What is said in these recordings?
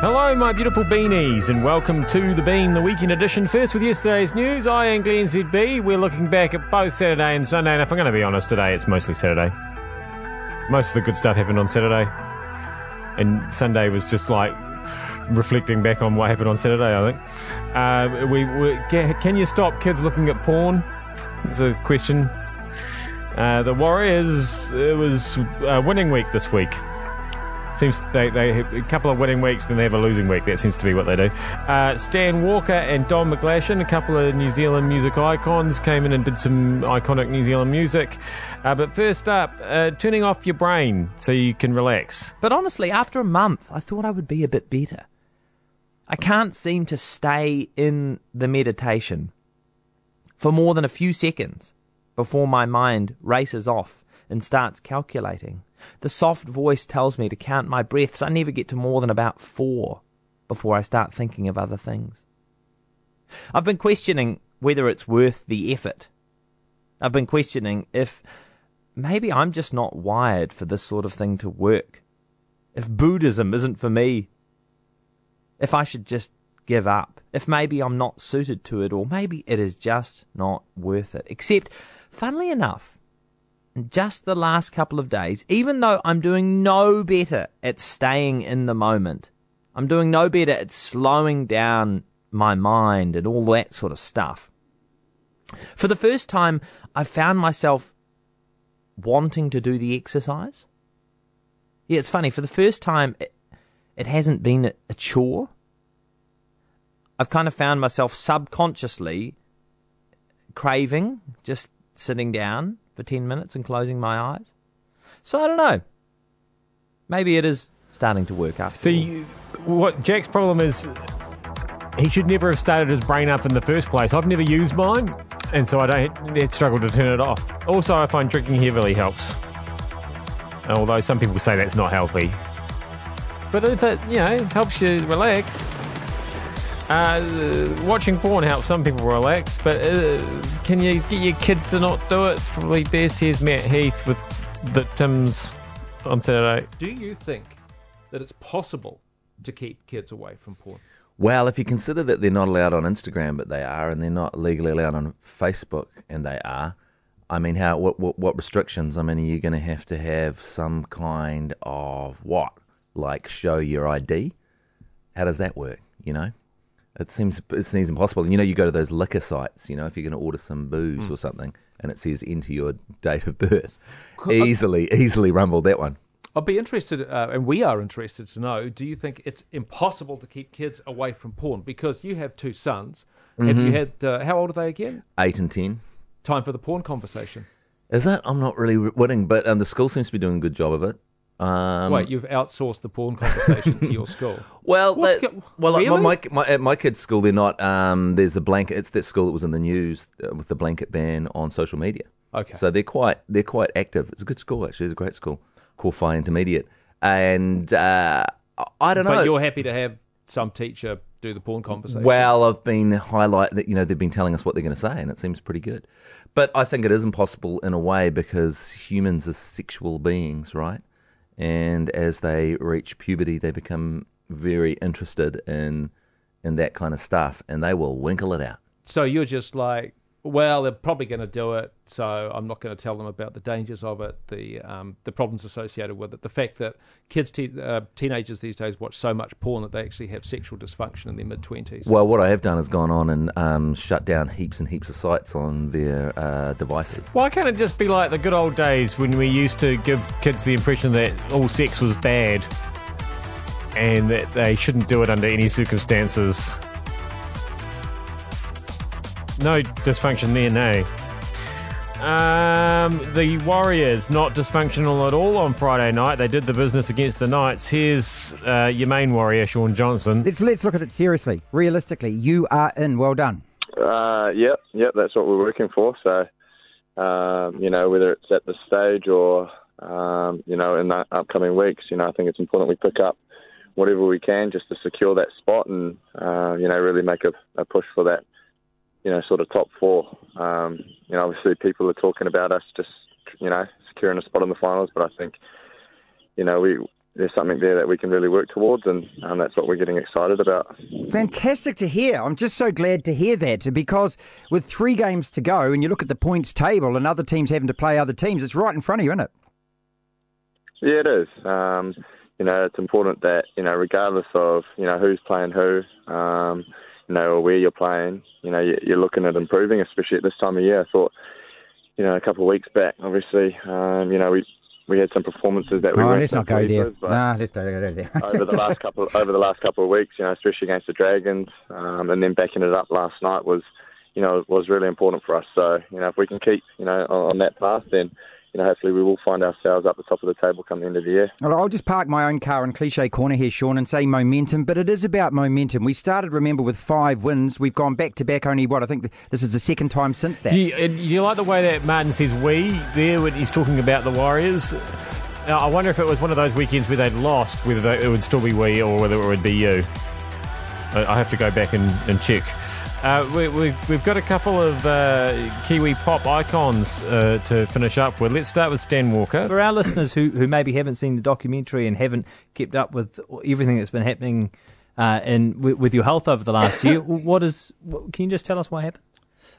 Hello, my beautiful beanies, and welcome to the Bean, the weekend edition. First, with yesterday's news, I am Glenn ZB. We're looking back at both Saturday and Sunday, and if I'm going to be honest today, it's mostly Saturday. Most of the good stuff happened on Saturday, and Sunday was just like reflecting back on what happened on Saturday. I think. Uh, we, we can you stop kids looking at porn? It's a question. Uh, the Warriors. It was uh, winning week this week. Seems they they a couple of winning weeks, then they have a losing week. That seems to be what they do. Uh, Stan Walker and Don McGlashan, a couple of New Zealand music icons, came in and did some iconic New Zealand music. Uh, but first up, uh, turning off your brain so you can relax. But honestly, after a month, I thought I would be a bit better. I can't seem to stay in the meditation for more than a few seconds before my mind races off and starts calculating. The soft voice tells me to count my breaths. I never get to more than about four before I start thinking of other things. I've been questioning whether it's worth the effort. I've been questioning if maybe I'm just not wired for this sort of thing to work. If Buddhism isn't for me. If I should just give up. If maybe I'm not suited to it, or maybe it is just not worth it. Except, funnily enough, just the last couple of days, even though I'm doing no better at staying in the moment, I'm doing no better at slowing down my mind and all that sort of stuff. For the first time, I found myself wanting to do the exercise. Yeah, it's funny. For the first time, it, it hasn't been a chore. I've kind of found myself subconsciously craving just sitting down for 10 minutes and closing my eyes. So I don't know. Maybe it is starting to work after See, what Jack's problem is, he should never have started his brain up in the first place. I've never used mine, and so I don't struggle to turn it off. Also, I find drinking heavily helps. Although some people say that's not healthy. But it, you know, helps you relax. Uh, watching porn helps some people relax, but uh, can you get your kids to not do it? Probably best. Here's Matt Heath with the Tim's on Saturday. Do you think that it's possible to keep kids away from porn? Well, if you consider that they're not allowed on Instagram, but they are, and they're not legally allowed on Facebook, and they are, I mean, how what what, what restrictions? I mean, are you going to have to have some kind of what, like show your ID? How does that work? You know, it seems it seems impossible. And you know, you go to those liquor sites. You know, if you're going to order some booze Hmm. or something, and it says enter your date of birth, easily easily rumbled that one. I'd be interested, uh, and we are interested to know. Do you think it's impossible to keep kids away from porn? Because you have two sons. Have Mm-hmm. you had? Uh, how old are they again? Eight and ten. Time for the porn conversation. Is that? I'm not really winning, but um, the school seems to be doing a good job of it. Um, Wait, you've outsourced the porn conversation to your school. Well, that- go- well, really? my, my at my kids' school, they're not. Um, there's a blanket. It's that school that was in the news uh, with the blanket ban on social media. Okay. So they're quite they're quite active. It's a good school actually. It's a great school, Kowhai Intermediate, and uh, I don't know. But you're happy to have some teacher do the porn conversation. Well, I've been highlight that you know they've been telling us what they're going to say, and it seems pretty good. But I think it is impossible in a way because humans are sexual beings, right? And as they reach puberty, they become very interested in in that kind of stuff, and they will winkle it out. so you're just like, well, they're probably going to do it, so I'm not going to tell them about the dangers of it, the um, the problems associated with it, the fact that kids, te- uh, teenagers these days watch so much porn that they actually have sexual dysfunction in their mid twenties. Well, what I have done is gone on and um, shut down heaps and heaps of sites on their uh, devices. Why can't it just be like the good old days when we used to give kids the impression that all sex was bad and that they shouldn't do it under any circumstances? No dysfunction there, no. Um, the Warriors not dysfunctional at all on Friday night. They did the business against the Knights. Here's uh, your main warrior, Shaun Johnson. Let's let's look at it seriously, realistically. You are in. Well done. Uh, yep, yep, that's what we're working for. So, um, you know, whether it's at this stage or, um, you know, in the upcoming weeks, you know, I think it's important we pick up whatever we can just to secure that spot and, uh, you know, really make a, a push for that, you know, sort of top four. Um, you know, obviously people are talking about us just, you know, securing a spot in the finals, but I think, you know, we there's something there that we can really work towards, and um, that's what we're getting excited about. Fantastic to hear. I'm just so glad to hear that because with three games to go and you look at the points table and other teams having to play other teams, it's right in front of you, isn't it? Yeah, it is. Um, you know, it's important that you know, regardless of you know who's playing who, um, know, or where you're playing, you know, you're looking at improving, especially at this time of year. I thought, you know, a couple of weeks back, obviously, um, you know, we we had some performances that we oh, let's not go there. with, Nah, let's not go there. over the last couple over the last couple of weeks, you know, especially against the Dragons, um, and then backing it up last night was, you know, was really important for us. So, you know, if we can keep, you know, on, on that path, then, you know, hopefully we will find ourselves up the top of the table come the end of the year. Well, I'll just park my own car in cliche corner here, Shaun, and say momentum, but it is about momentum. We started, remember, with five wins. We've gone back to back only, what, I think this is the second time since that. Do you, and you like the way that Martin says we there when he's talking about the Warriors? Now, I wonder if it was one of those weekends where they'd lost, whether they, it would still be we or whether it would be you. I I have to go back and, and check. Uh, we, we've, we've got a couple of uh, Kiwi pop icons uh, to finish up with. Let's start with Stan Walker. For our listeners who, who maybe haven't seen the documentary and haven't kept up with everything that's been happening uh, in with, with your health over the last year, what is? What, can you just tell us what happened?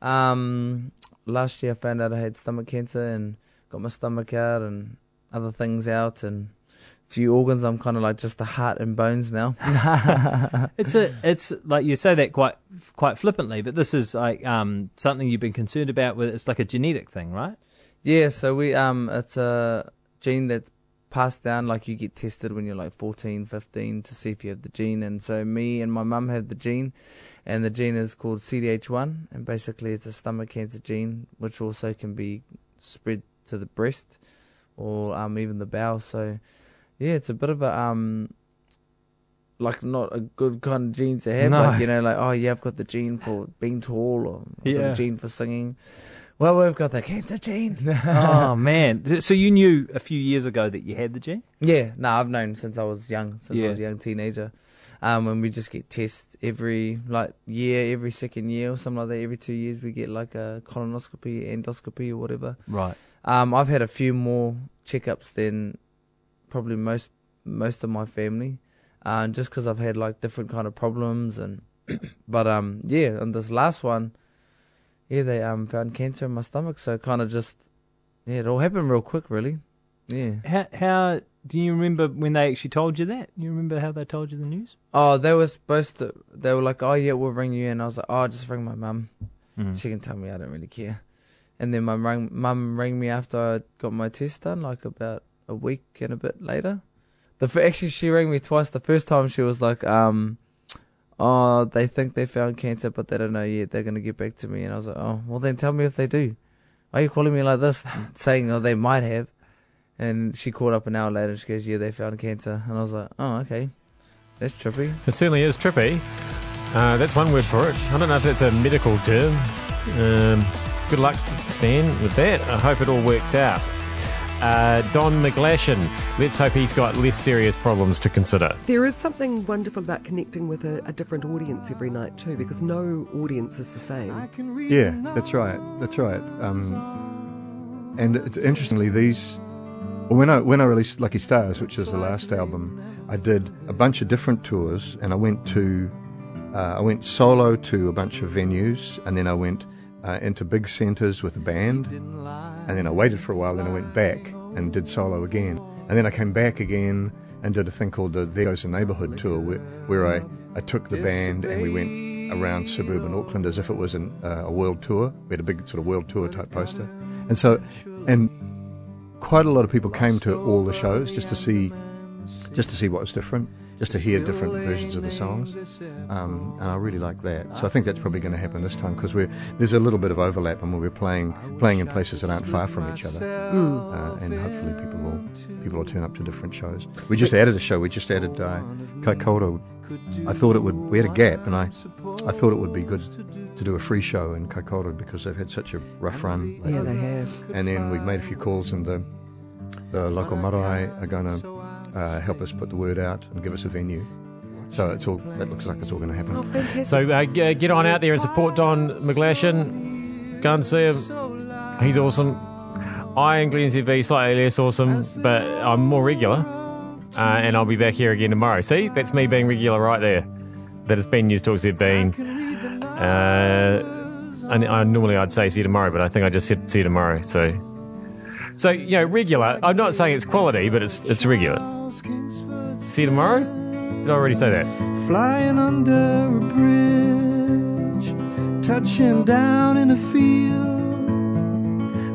Um, last year I found out I had stomach cancer and got my stomach out and other things out and a few organs. I'm kind of like just the heart and bones now. It's a it's like you say that quite quite flippantly, but this is like um, something you've been concerned about. With it's like a genetic thing, right? yeah, so we um, it's a gene that's passed down. Like you get tested when you're like 14, 15 to see if you have the gene. And so me and my mum had the gene, and the gene is called CDH1, and basically it's a stomach cancer gene, which also can be spread to the breast or um even the bowel. So yeah, it's a bit of a um like not a good kind of gene to have. No. Like you know, like oh yeah, I've got the gene for being tall, or I've got the gene for singing. Well, we've got the cancer gene. oh man! So you knew a few years ago that you had the gene? yeah, no, I've known since I was young, since Yeah. I was a young teenager. Um, and we just get tests every like year, every second year or something like that. Every two years we get like a colonoscopy, endoscopy, or whatever. Right. Um, I've had a few more checkups than probably most most of my family, uh, just because I've had like different kind of problems and. but um, yeah, and this last one, yeah, they um found cancer in my stomach, so kind of just yeah, it all happened real quick, really. Yeah. How how do you remember when they actually told you that? You remember how they told you the news? Oh, they were supposed to. They were like, "Oh yeah, we'll ring you," and I was like, "Oh, just ring my mum. Mm. She can tell me. I don't really care." And then my rang, mum rang me after I got my test done, like about a week and a bit later. The actually she rang me twice. The first time she was like, um, "Oh, they think they found cancer, but they don't know yet. They're gonna get back to me." And I was like, "Oh, well then tell me if they do. Why are you calling me like this, saying oh they might have?" And she called up an hour later. and She goes, "Yeah, they found cancer." And I was like, "Oh, okay, that's trippy." It certainly is trippy. Uh, that's one word for it. I don't know if that's a medical term. Um, good luck, Stan, with that. I hope it all works out. Uh, Don McGlashan, let's hope he's got less serious problems to consider. There is something wonderful about connecting with a, a different audience every night too, because no audience is the same. Yeah, that's right. That's right. Um, and it's, interestingly, these when I when I released Lucky Stars, which was the last album, I did a bunch of different tours, and I went to uh, I went solo to a bunch of venues, and then I went uh, into big centres with a band, and then I waited for a while, then I went back and did solo again, and then I came back again and did a thing called the There Goes the Neighbourhood tour, where, where I, I took the band and we went around suburban Auckland as if it was an, uh, a world tour. We had a big sort of world tour type poster, and so and quite a lot of people came to all the shows just to see just to see what was different, just to hear different versions of the songs, um, and I really like that. So I think that's probably going to happen this time because we're there's a little bit of overlap, and we're playing playing in places that aren't far from each other, uh, and hopefully people will people will turn up to different shows. We just added a show. We just added uh, Kaikoura. I thought it would. We had a gap, and I I thought it would be good to do a free show in Kaikoura because they've had such a rough run. Yeah, lately. they have. And then we've made a few calls, and the the local marae are going to uh, help us put the word out and give us a venue. So it's all. It looks like it's all going to happen. Oh. So uh, g- get on out there and support Don McGlashan. Go and see him. He's awesome. I and Glen ZV slightly less awesome, but I'm more regular. uh, and I'll be back here again tomorrow. See, that's me being regular right there. That has been News Talks. They've been. Uh, I, I normally I'd say see you tomorrow, but I think I just said see you tomorrow. So, so you know, regular. I'm not saying it's quality, but it's it's regular. See you tomorrow. Did I already say that? Flying under a bridge, touching down in a field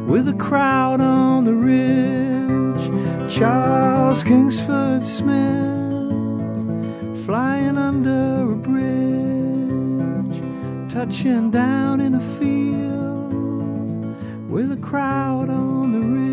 with a crowd on the ridge. Charles Kingsford Smith, flying under a bridge, touching down in a field with a crowd on the ridge.